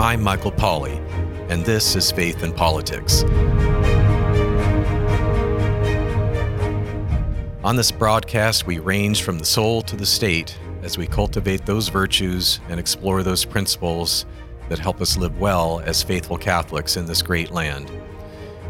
I'm Michael Pauley, and this is Faith in Politics. On this broadcast, we range from the soul to the state as we cultivate those virtues and explore those principles that help us live well as faithful Catholics in this great land.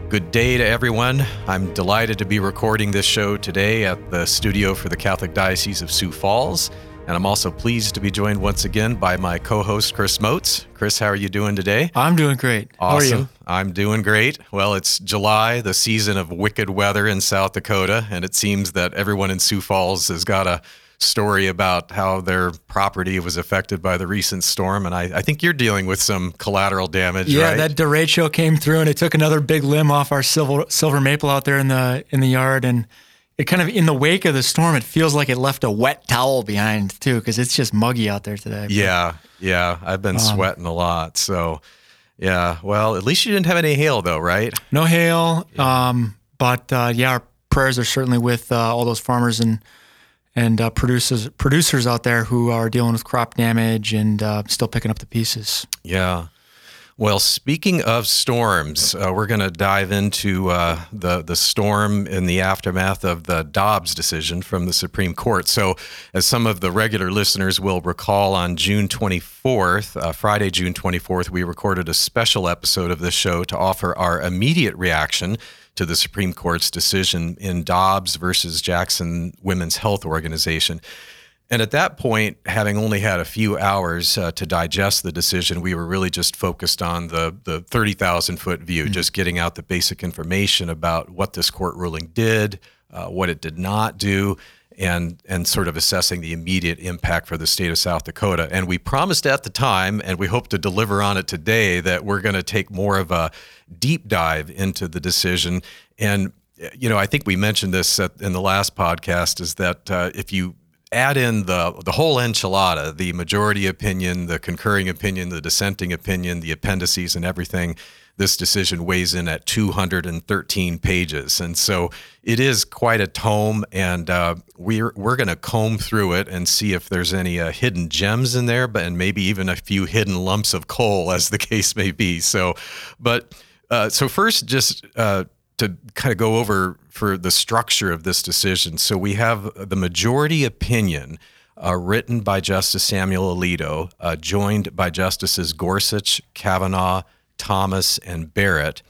Good day to everyone. I'm delighted to be recording this show today at the studio for the Catholic Diocese of Sioux Falls. And I'm also pleased to be joined once again by my co host, Chris Moats. Chris, how are you doing today? I'm doing great. Awesome. How are you? I'm doing great. Well, it's July, the season of wicked weather in South Dakota, and it seems that everyone in Sioux Falls has got a story about how their property was affected by the recent storm. And I, I think you're dealing with some collateral damage. Yeah, right? that derecho came through and it took another big limb off our silver silver maple out there in the in the yard. And it kind of in the wake of the storm, it feels like it left a wet towel behind too, because it's just muggy out there today. Yeah, yeah. I've been um, sweating a lot. So yeah. Well, at least you didn't have any hail though, right? No hail. Yeah. Um, but uh, yeah, our prayers are certainly with uh, all those farmers and and uh, producers producers out there who are dealing with crop damage and uh, still picking up the pieces. Yeah. Well, speaking of storms, uh, we're going to dive into uh, the the storm in the aftermath of the Dobbs decision from the Supreme Court. So, as some of the regular listeners will recall, on June 24th, uh, Friday, June 24th, we recorded a special episode of this show to offer our immediate reaction to the Supreme Court's decision in Dobbs versus Jackson Women's Health Organization. And at that point, having only had a few hours uh, to digest the decision, we were really just focused on the, the 30,000 foot view, mm-hmm. just getting out the basic information about what this court ruling did, uh, what it did not do, and and sort of assessing the immediate impact for the state of South Dakota. And we promised at the time, and we hope to deliver on it today, that we're going to take more of a deep dive into the decision. And you know, I think we mentioned this in the last podcast, is that uh, if you add in the the whole enchilada, the majority opinion, the concurring opinion, the dissenting opinion, the appendices, and everything this decision weighs in at 213 pages, and so it is quite a tome. And uh, we're we're going to comb through it and see if there's any uh, hidden gems in there, but and maybe even a few hidden lumps of coal, as the case may be. So, but uh, so first, just uh, to kind of go over for the structure of this decision. So we have the majority opinion. Uh, written by Justice Samuel Alito, uh, joined by Justices Gorsuch, Kavanaugh, Thomas, and Barrett.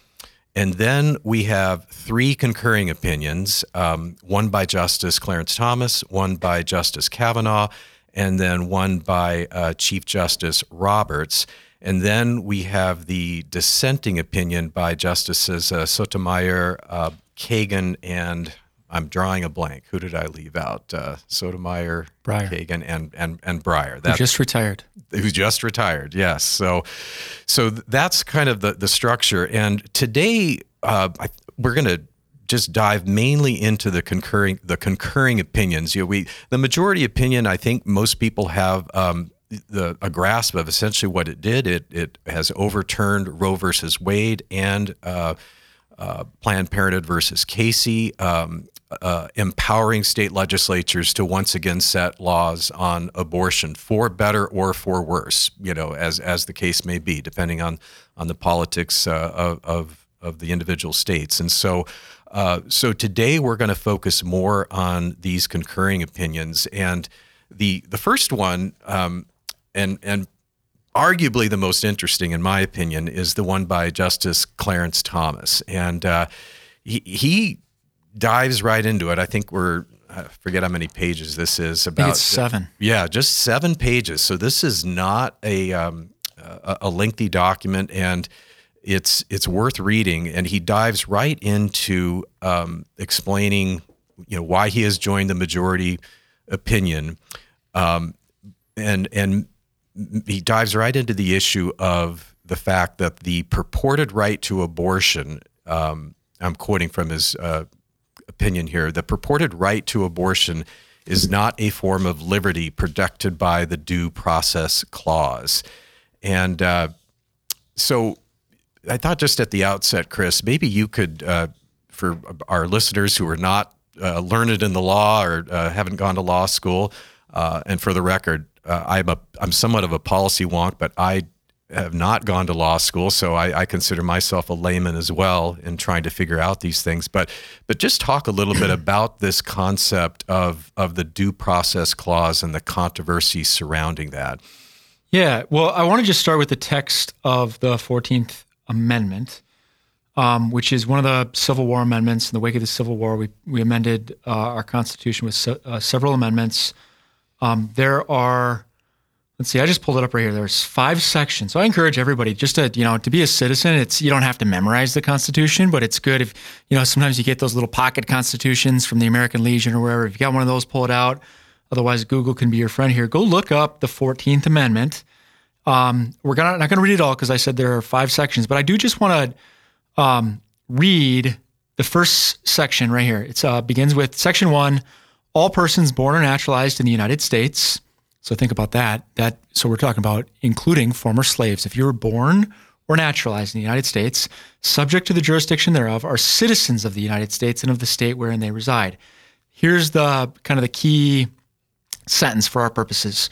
And then we have three concurring opinions um, one by Justice Clarence Thomas, one by Justice Kavanaugh, and then one by uh, Chief Justice Roberts. And then we have the dissenting opinion by Justices uh, Sotomayor, uh, Kagan, and I'm drawing a blank. Who did I leave out? Uh, Sotomayor, Breyer. Kagan, and and and Breyer. That, who just retired. Who just retired? Yes. So, so that's kind of the the structure. And today, uh, I, we're going to just dive mainly into the concurring the concurring opinions. You know, we the majority opinion. I think most people have. Um, the, a grasp of essentially what it did. It it has overturned Roe versus Wade and uh, uh, Planned Parenthood versus Casey. Um, uh, empowering state legislatures to once again set laws on abortion for better or for worse, you know, as as the case may be, depending on on the politics uh, of, of, of the individual states. And so, uh, so today we're going to focus more on these concurring opinions. And the the first one, um, and and arguably the most interesting, in my opinion, is the one by Justice Clarence Thomas, and uh, he, he dives right into it. I think we're I forget how many pages this is. About seven. Yeah, just seven pages. So this is not a um, a, a lengthy document, and it's it's worth reading. And he dives right into um, explaining, you know, why he has joined the majority opinion, um, and and he dives right into the issue of the fact that the purported right to abortion. Um, I'm quoting from his uh, opinion here. The purported right to abortion is not a form of liberty protected by the Due Process Clause. And uh, so I thought just at the outset, Chris, maybe you could, uh, for our listeners who are not uh, learned in the law or uh, haven't gone to law school, uh, and for the record, uh, I'm a I'm somewhat of a policy wonk, but I have not gone to law school, so I, I, consider myself a layman as well in trying to figure out these things. But but just talk a little bit about this concept of of the due process clause and the controversy surrounding that. Yeah, well, I want to just start with the text of the Fourteenth Amendment, um, which is one of the Civil War amendments. In the wake of the Civil War, we we amended uh, our Constitution with se- uh, several amendments. Um, there are let's see, I just pulled it up right here. There's five sections. So I encourage everybody just to, you know, to be a citizen. It's you don't have to memorize the Constitution, but it's good if, you know, sometimes you get those little pocket constitutions from the American Legion or wherever. If you got one of those, pull it out. Otherwise, Google can be your friend here. Go look up the 14th Amendment. Um, we're gonna not gonna read it all because I said there are five sections, but I do just want to um, read the first section right here. It uh, begins with section one: All persons born or naturalized in the United States so think about that. That so we're talking about including former slaves. If you were born or naturalized in the United States, subject to the jurisdiction thereof, are citizens of the United States and of the state wherein they reside. Here's the kind of the key sentence for our purposes.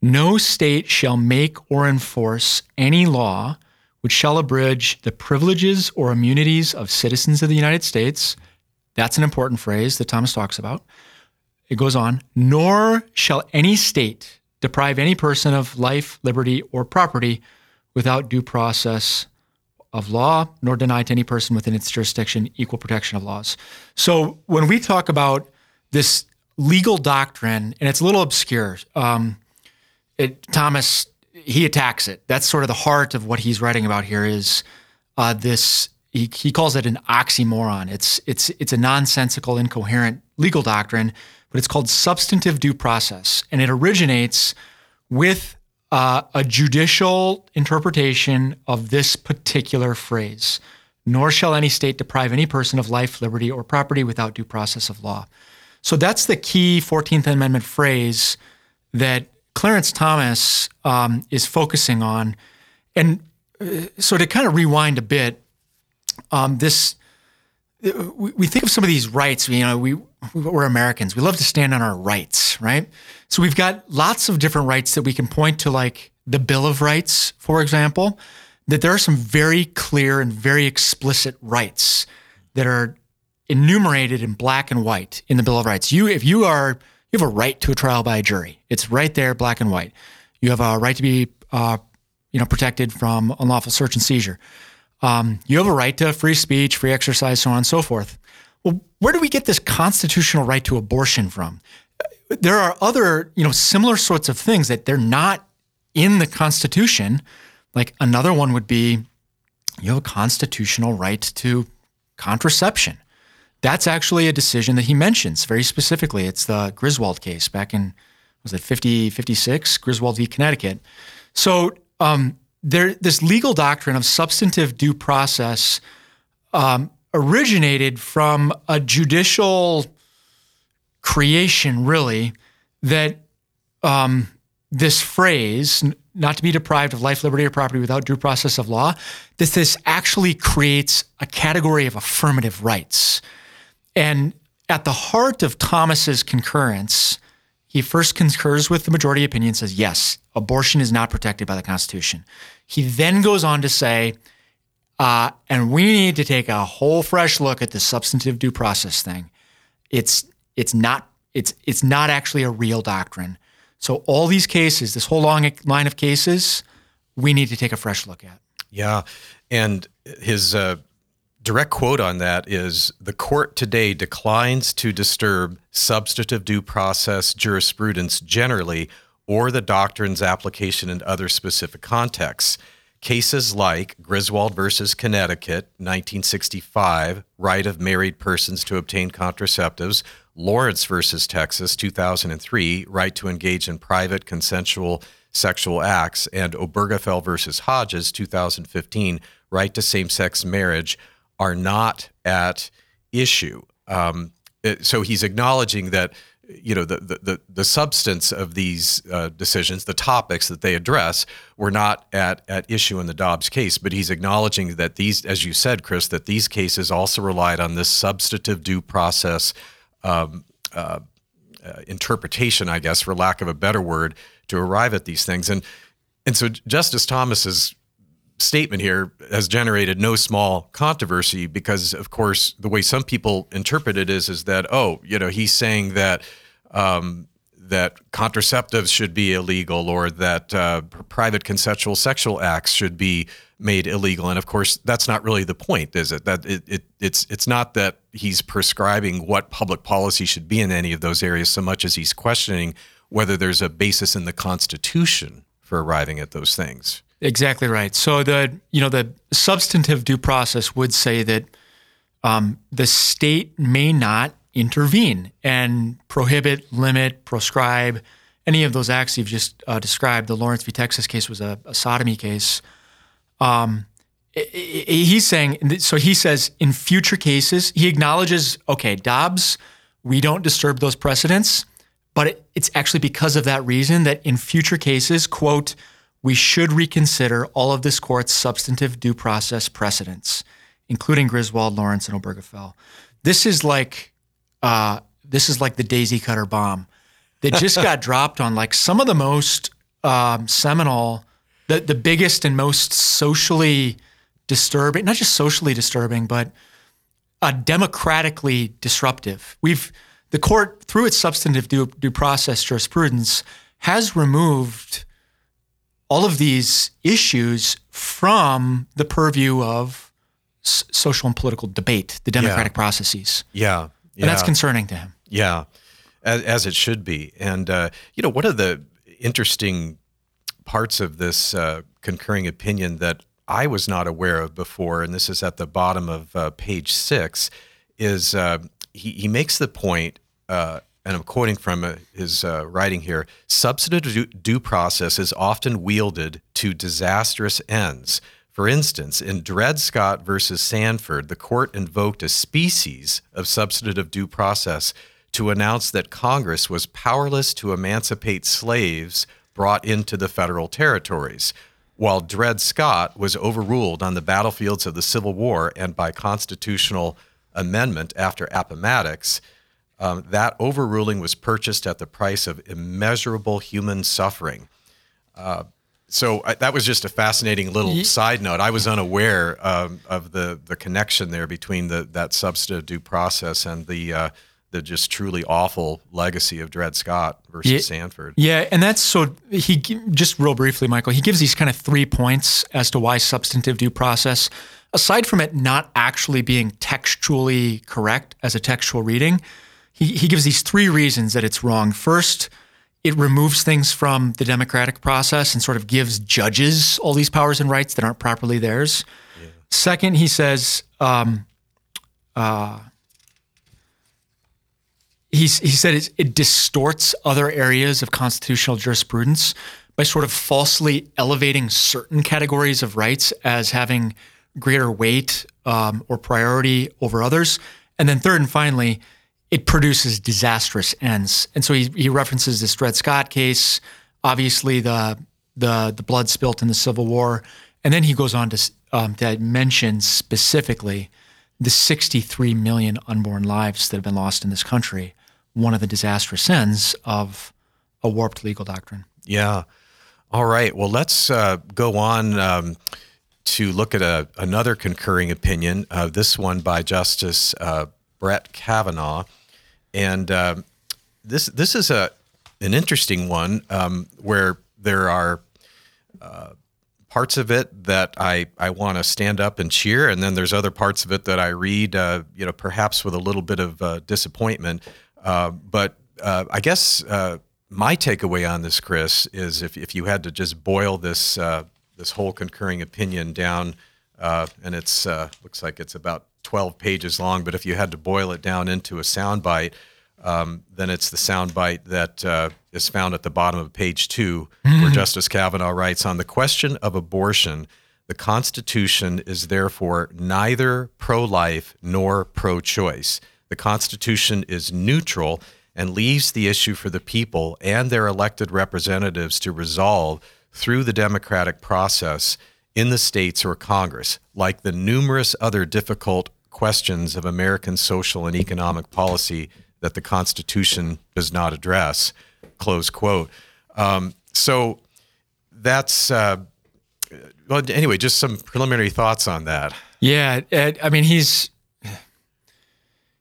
No state shall make or enforce any law which shall abridge the privileges or immunities of citizens of the United States. That's an important phrase that Thomas talks about it goes on, nor shall any state deprive any person of life, liberty, or property without due process of law, nor deny to any person within its jurisdiction equal protection of laws. So when we talk about this legal doctrine, and it's a little obscure, um, it, Thomas he attacks it. That's sort of the heart of what he's writing about here. Is uh, this he, he calls it an oxymoron. It's it's it's a nonsensical, incoherent legal doctrine but it's called substantive due process. And it originates with uh, a judicial interpretation of this particular phrase nor shall any state deprive any person of life, liberty, or property without due process of law. So that's the key 14th Amendment phrase that Clarence Thomas um, is focusing on. And uh, so to kind of rewind a bit, um, this we think of some of these rights. You know, we we're Americans. We love to stand on our rights, right? So we've got lots of different rights that we can point to, like the Bill of Rights, for example. That there are some very clear and very explicit rights that are enumerated in black and white in the Bill of Rights. You, if you are, you have a right to a trial by a jury. It's right there, black and white. You have a right to be, uh, you know, protected from unlawful search and seizure. Um, you have a right to free speech, free exercise, so on and so forth. Well, where do we get this constitutional right to abortion from? There are other, you know, similar sorts of things that they're not in the Constitution. Like another one would be you have a constitutional right to contraception. That's actually a decision that he mentions very specifically. It's the Griswold case back in was it 50 56 Griswold v Connecticut. So um, there, this legal doctrine of substantive due process um, originated from a judicial creation, really, that um, this phrase, not to be deprived of life, liberty, or property without due process of law, that this actually creates a category of affirmative rights. And at the heart of Thomas's concurrence, he first concurs with the majority opinion, says, yes, abortion is not protected by the Constitution. He then goes on to say, uh, and we need to take a whole fresh look at the substantive due process thing. It's it's not it's it's not actually a real doctrine. So all these cases, this whole long line of cases, we need to take a fresh look at. Yeah, and his uh, direct quote on that is the court today declines to disturb substantive due process jurisprudence generally or the doctrine's application in other specific contexts. Cases like Griswold versus Connecticut, 1965, right of married persons to obtain contraceptives, Lawrence versus Texas, 2003, right to engage in private consensual sexual acts, and Obergefell versus Hodges, 2015, right to same sex marriage, are not at issue. Um, so he's acknowledging that you know the, the the substance of these uh, decisions, the topics that they address, were not at at issue in the Dobbs case. But he's acknowledging that these, as you said, Chris, that these cases also relied on this substantive due process um, uh, uh, interpretation, I guess, for lack of a better word, to arrive at these things. And And so Justice Thomas's statement here has generated no small controversy because, of course, the way some people interpret it is is that oh, you know, he's saying that um, that contraceptives should be illegal or that uh, private consensual sexual acts should be made illegal. And of course, that's not really the point, is it? That it, it it's it's not that he's prescribing what public policy should be in any of those areas so much as he's questioning whether there's a basis in the Constitution for arriving at those things. Exactly right. So the you know the substantive due process would say that um, the state may not intervene and prohibit, limit, proscribe any of those acts you've just uh, described. The Lawrence v. Texas case was a, a sodomy case. Um, he's saying so. He says in future cases, he acknowledges, okay, Dobbs, we don't disturb those precedents, but it, it's actually because of that reason that in future cases, quote we should reconsider all of this court's substantive due process precedents, including Griswold, Lawrence, and Obergefell. This is like uh, this is like the daisy cutter bomb that just got dropped on like some of the most um, seminal, the the biggest and most socially disturbing, not just socially disturbing, but uh, democratically disruptive. We've the court through its substantive due, due process jurisprudence has removed all of these issues from the purview of s- social and political debate, the democratic yeah. processes. Yeah. yeah. And that's concerning to him. Yeah, as, as it should be. And, uh, you know, one of the interesting parts of this uh, concurring opinion that I was not aware of before, and this is at the bottom of uh, page six, is uh, he, he makes the point uh, and I'm quoting from uh, his uh, writing here substantive due process is often wielded to disastrous ends. For instance, in Dred Scott versus Sandford, the court invoked a species of substantive due process to announce that Congress was powerless to emancipate slaves brought into the federal territories, while Dred Scott was overruled on the battlefields of the Civil War and by constitutional amendment after Appomattox um, that overruling was purchased at the price of immeasurable human suffering. Uh, so I, that was just a fascinating little side note. I was unaware um, of the the connection there between the that substantive due process and the uh, the just truly awful legacy of Dred Scott versus yeah, Sandford. Yeah, and that's so he just real briefly, Michael. He gives these kind of three points as to why substantive due process, aside from it not actually being textually correct as a textual reading, he, he gives these three reasons that it's wrong. First, it removes things from the democratic process and sort of gives judges all these powers and rights that aren't properly theirs. Yeah. Second, he says, um, uh, he's, he said it, it distorts other areas of constitutional jurisprudence by sort of falsely elevating certain categories of rights as having greater weight um, or priority over others. And then third and finally, it produces disastrous ends. And so he, he references this Dred Scott case, obviously the the the blood spilt in the Civil War, and then he goes on to um, to mention specifically the 63 million unborn lives that have been lost in this country. One of the disastrous ends of a warped legal doctrine. Yeah. All right. Well, let's uh, go on. Um, to look at a, another concurring opinion, uh, this one by Justice uh, Brett Kavanaugh. And uh, this this is a an interesting one um, where there are uh, parts of it that I, I want to stand up and cheer, and then there's other parts of it that I read, uh, you know, perhaps with a little bit of uh, disappointment. Uh, but uh, I guess my takeaway on this, Chris, is if, if you had to just boil this this whole concurring opinion down, and it's looks like it's about 12 pages long, but if you had to boil it down into a soundbite, um, then it's the soundbite that uh, is found at the bottom of page 2 mm-hmm. where Justice Kavanaugh writes On the question of abortion, the Constitution is therefore neither pro life nor pro choice. The Constitution is neutral and leaves the issue for the people and their elected representatives to resolve through the democratic process in the states or Congress, like the numerous other difficult questions of American social and economic policy that the Constitution does not address. Close quote. Um, so that's uh, well. Anyway, just some preliminary thoughts on that. Yeah, Ed, I mean he's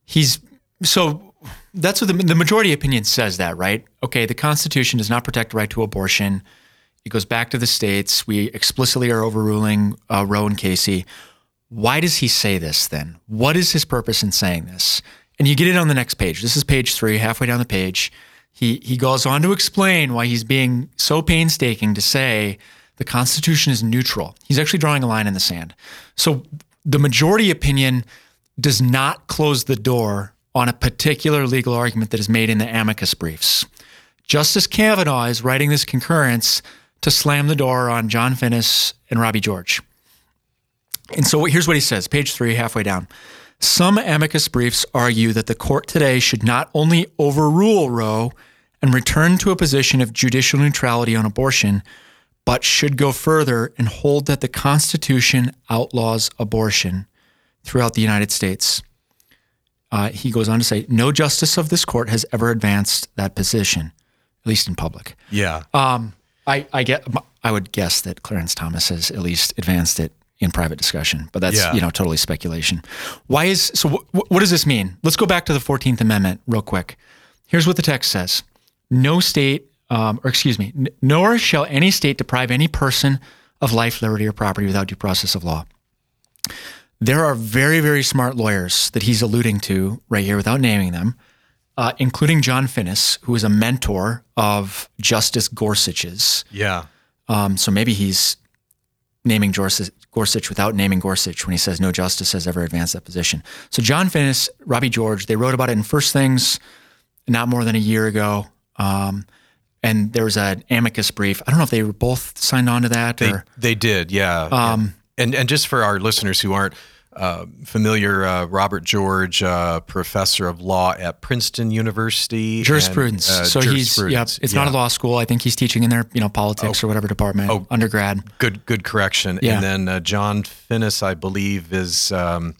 he's so that's what the, the majority opinion says that right. Okay, the Constitution does not protect the right to abortion. It goes back to the states. We explicitly are overruling uh, Roe and Casey. Why does he say this then? What is his purpose in saying this? And you get it on the next page. This is page three, halfway down the page. He he goes on to explain why he's being so painstaking to say the Constitution is neutral. He's actually drawing a line in the sand. So the majority opinion does not close the door on a particular legal argument that is made in the amicus briefs. Justice Kavanaugh is writing this concurrence to slam the door on John Finnis and Robbie George. And so here's what he says, page three, halfway down. Some amicus briefs argue that the court today should not only overrule Roe and return to a position of judicial neutrality on abortion, but should go further and hold that the Constitution outlaws abortion throughout the United States. Uh, he goes on to say, no justice of this court has ever advanced that position, at least in public. Yeah. Um, I, I get, I would guess that Clarence Thomas has at least advanced it in private discussion, but that's Yeah. you know totally speculation. Why is so? Wh- what does this mean? Let's go back to the Fourteenth Amendment real quick. Here's what the text says: No state, um, or excuse me, n- nor shall any state deprive any person of life, liberty, or property without due process of law. There are very, very smart lawyers that he's alluding to right here without naming them, uh, including John Finnis, who is a mentor of Justice Gorsuch's. Yeah. Um, so maybe he's naming Gorsuch, Gorsuch without naming Gorsuch when he says no justice has ever advanced that position. So John Finnis, Robbie George, they wrote about it in First Things not more than a year ago. Um, and there was an amicus brief. I don't know if they were both signed on to that They, or they did, yeah. Um, and and just for our listeners who aren't uh, familiar, uh, Robert George, uh, professor of law at Princeton University, and, jurisprudence. uh, so he's yeah, jurisprudence. it's not a law school. I think he's teaching in their you know politics or whatever department, Oh, undergrad. Good, good correction. Yeah. And then uh, John Finnis, I believe, is um,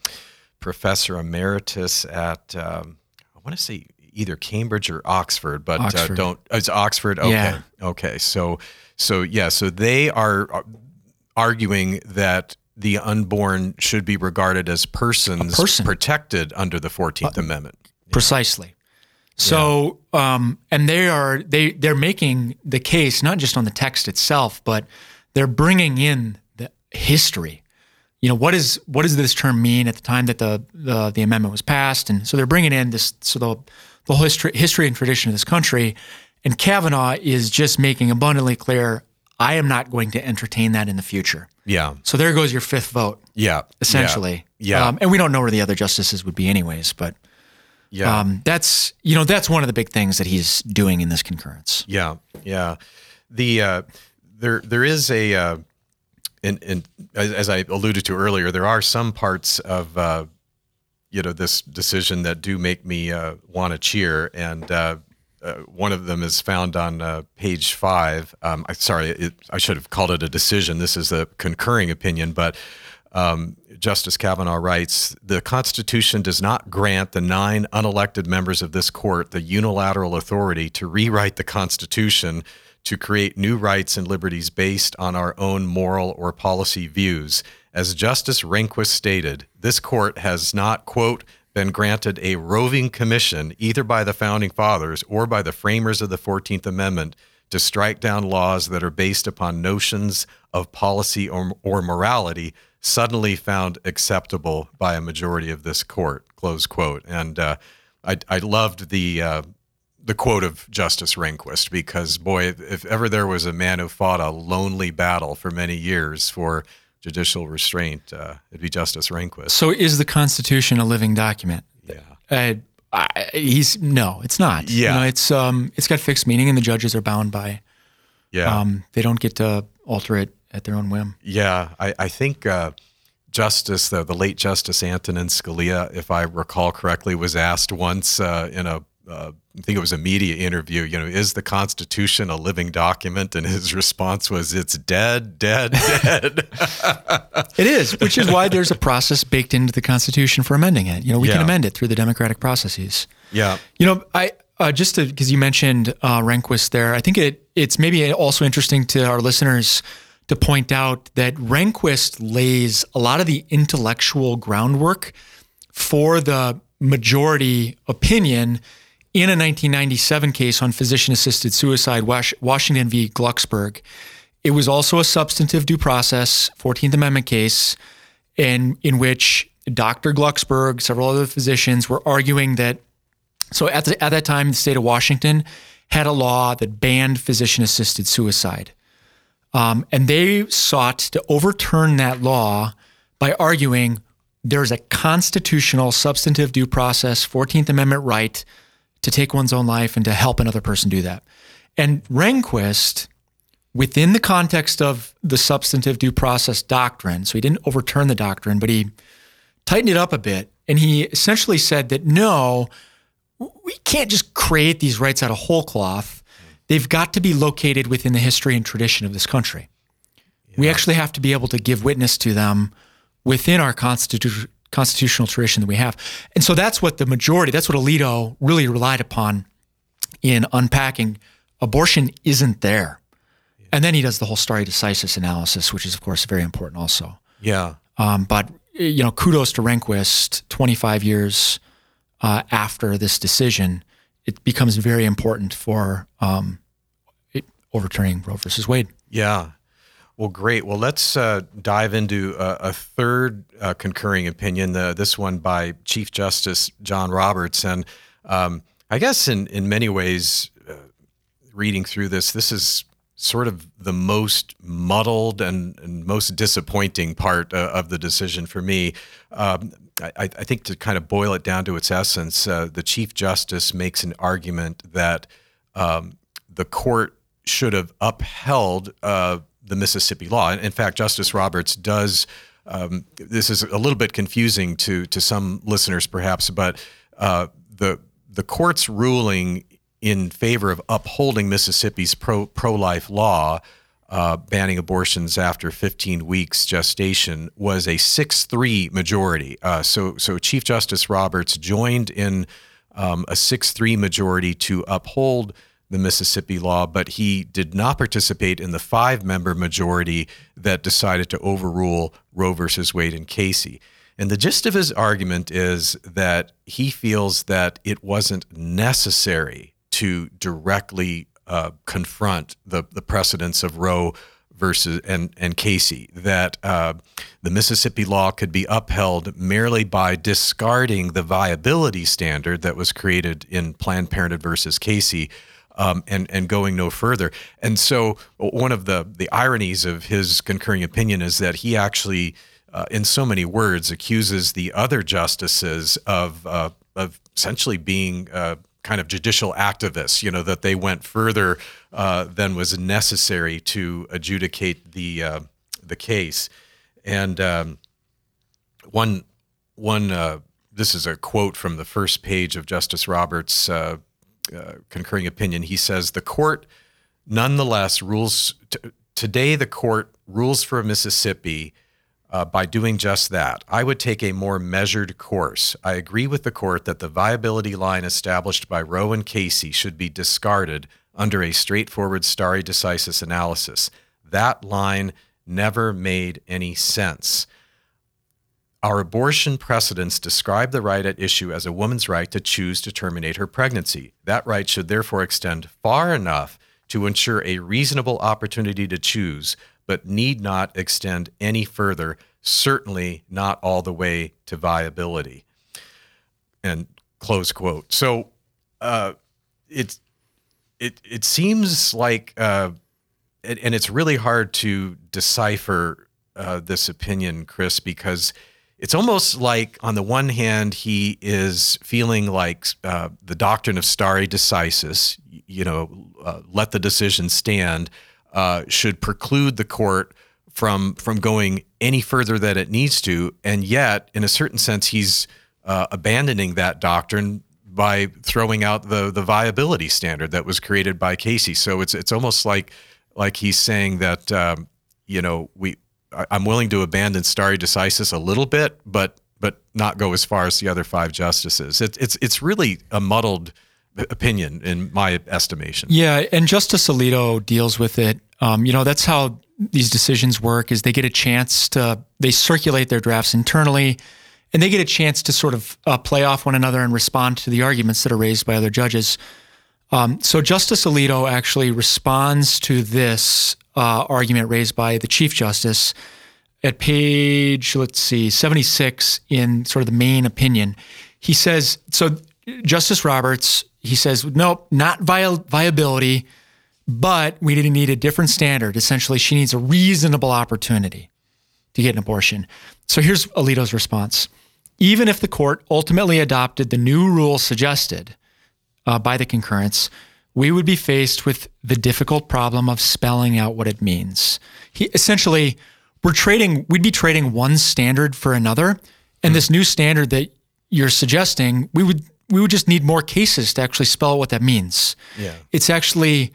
professor emeritus at um, I want to say either Cambridge or Oxford, but Uh, Oxford. don't. It's Oxford. Okay, Yeah. okay. So, so yeah. So they are arguing that the unborn should be regarded as persons person. protected under the Fourteenth Amendment. Precisely. So, um, and they are they they're making the case not just on the text itself, but they're bringing in the history. You know, what is what does this term mean at the time that the the, the amendment was passed? And so they're bringing in this so the the whole history history and tradition of this country. And Kavanaugh is just making abundantly clear, I am not going to entertain that in the future. Yeah, So there goes your fifth vote, yeah, essentially. Yeah. Um, and we don't know where the other justices would be, anyways. But yeah. um, that's you know that's one of the big things that he's doing in this concurrence. Yeah, yeah. The uh, there there is a uh, and, in as, as I alluded to earlier, there are some parts of uh, you know this decision that do make me uh, want to cheer, and uh, uh, one of them is found on uh, page five. Um, I, sorry, it, I should have called it a decision. This is a concurring opinion, but. Um, Justice Kavanaugh writes The Constitution does not grant the nine unelected members of this court the unilateral authority to rewrite the Constitution to create new rights and liberties based on our own moral or policy views. As Justice Rehnquist stated, this court has not, quote, been granted a roving commission either by the founding fathers or by the framers of the 14th Amendment to strike down laws that are based upon notions of policy or, or morality suddenly found acceptable by a majority of this court. Close quote. And uh, I, I loved the uh, the quote of Justice Rehnquist because boy, if, if ever there was a man who fought a lonely battle for many years for judicial restraint, uh, it'd be Justice Rehnquist. So is the Constitution a living document? Yeah. Uh, I, he's no, it's not. You Yeah. know, it's um, it's got fixed meaning, and the judges are bound by. Yeah. Um, they don't get to alter it at their own whim. Yeah, I, I think uh, Justice, the, the late Justice Antonin Scalia, if I recall correctly, was asked once uh, in a, uh, I think it was a media interview, you know, is the Constitution a living document? And his response was, it's dead, dead, dead. It is, which is why there's a process baked into the Constitution for amending it. You know, we can amend it through the democratic processes. yeah, You know, I uh, just because you mentioned uh, Rehnquist there, I think it it's maybe also interesting to our listeners to point out that Rehnquist lays a lot of the intellectual groundwork for the majority opinion in a 1997 case on physician assisted suicide, Washington v. Glucksberg. It was also a substantive due process 14th Amendment case, in, in which Dr. Glucksberg, several other physicians were arguing that. So at, the, at that time, the state of Washington had a law that banned physician assisted suicide. Um, and they sought to overturn that law by arguing there's a constitutional substantive due process, 14th Amendment right to take one's own life and to help another person do that. And Rehnquist, within the context of the substantive due process doctrine, so he didn't overturn the doctrine, but he tightened it up a bit. And he essentially said that no, we can't just create these rights out of whole cloth. They've got to be located within the history and tradition of this country. Yeah. We actually have to be able to give witness to them within our constitu- constitutional tradition that we have. And so that's what the majority, that's what Alito really relied upon in unpacking abortion isn't there. Yeah. And then he does the whole stare decisis analysis, which is, of course, very important also. Yeah. Um, but, you know, kudos to Rehnquist, 25 years uh, after this decision it becomes very important for um, overturning Roe versus Wade. Yeah. Well, great. Well, let's uh, dive into a, a third uh, concurring opinion. The, this one by Chief Justice John Roberts, and um, I guess in in many ways, uh, reading through this, this is sort of the most muddled and, and most disappointing part uh, of the decision for me. Um, I, I, think to kind of boil it down to its essence, uh, the Chief Justice makes an argument that um, the court should have upheld uh, the Mississippi law. In fact, Justice Roberts does. Um, this is a little bit confusing to to some listeners, perhaps, but uh, the the court's ruling in favor of upholding Mississippi's pro pro life law uh, banning abortions after 15 weeks gestation was a 6-3 majority. Uh, so, so Chief Justice Roberts joined in um, a 6-3 majority to uphold the Mississippi law, but he did not participate in the five-member majority that decided to overrule Roe versus Wade and Casey. And the gist of his argument is that he feels that it wasn't necessary to directly uh, confront the the precedents of Roe versus and and Casey that uh, the Mississippi law could be upheld merely by discarding the viability standard that was created in Planned Parenthood versus Casey. Um, and and going no further. And so one of the the ironies of his concurring opinion is that he actually, uh, in so many words, accuses the other justices of uh, of essentially being uh, kind of judicial activists, you know, that they went further uh, than was necessary to adjudicate the uh, the case. And um, one one uh, this is a quote from the first page of Justice Roberts' uh, concurring opinion. He says the court, nonetheless, rules t- today. The court rules for Mississippi uh, by doing just that. I would take a more measured course. I agree with the court that the viability line established by Roe and Casey should be discarded under a straightforward stare decisis analysis. That line never made any sense. Our abortion precedents describe the right at issue as a woman's right to choose to terminate her pregnancy. That right should therefore extend far enough to ensure a reasonable opportunity to choose but need not extend any further, certainly not all the way to viability. And close quote. So uh, it, it, it seems like, uh, and it's really hard to decipher uh, this opinion, Chris, because it's almost like on the one hand he is feeling like uh, the doctrine of stare decisis you know uh, let the decision stand uh, should preclude the court from from going any further than it needs to. And yet, in a certain sense, he's uh, abandoning that doctrine by throwing out the the viability standard that was created by Casey. So it's it's almost like like he's saying that um, you know we I'm willing to abandon stare decisis a little bit, but but not go as far as the other five justices. It's it's it's really a muddled opinion, in my estimation. Yeah, and Justice Alito deals with it. Um, you know, that's how these decisions work: is they get a chance to they circulate their drafts internally, and they get a chance to sort of uh, play off one another and respond to the arguments that are raised by other judges. Um, so Justice Alito actually responds to this uh, argument raised by the Chief Justice at page, let's see, 76 in sort of the main opinion. He says, so Justice Roberts, he says, nope, not vi- viability, but we need a different standard. Essentially, she needs a reasonable opportunity to get an abortion. So here's Alito's response. Even if the court ultimately adopted the new rule suggested uh, by the concurrence, we would be faced with the difficult problem of spelling out what it means. He essentially, we're trading, we'd be trading one standard for another. And mm this new standard that you're suggesting, we would we would just need more cases to actually spell what that means. Yeah. It's actually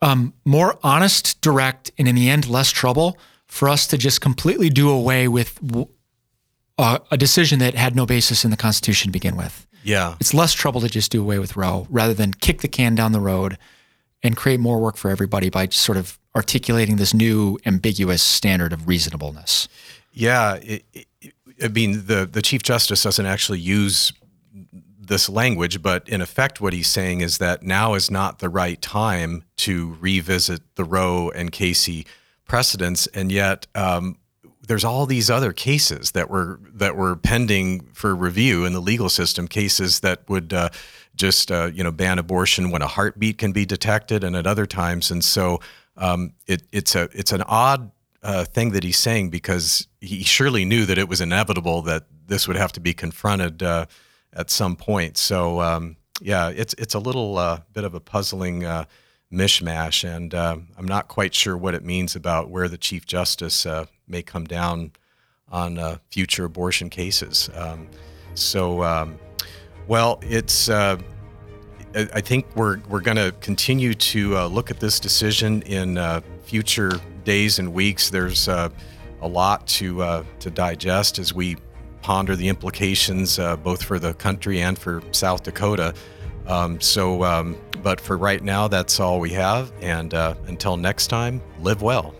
um, more honest, direct, and in the end, less trouble for us to just completely do away with uh, a decision that had no basis in the Constitution to begin with. Yeah. It's less trouble to just do away with Roe rather than kick the can down the road and create more work for everybody by sort of articulating this new ambiguous standard of reasonableness. Yeah. It, it, I mean, the, the Chief Justice doesn't actually use this language, but in effect, what he's saying is that now is not the right time to revisit the Roe and Casey precedents, and yet um, there's all these other cases that were that were pending for review in the legal system, cases that would uh, just uh, you know ban abortion when a heartbeat can be detected, and at other times, and so um, it, it's a it's an odd uh, thing that he's saying because he surely knew that it was inevitable that this would have to be confronted uh, at some point. So um, yeah, it's it's a little uh, bit of a puzzling uh, mishmash, and uh, I'm not quite sure what it means about where the chief justice uh, may come down on uh, future abortion cases. Um, so, um, well, it's. Uh, I think we're we're going to continue to look at this decision in future days and weeks. There's a lot to to digest as we ponder the implications uh, both for the country and for South Dakota. Um, so, um, but for right now, that's all we have. And uh, until next time, live well.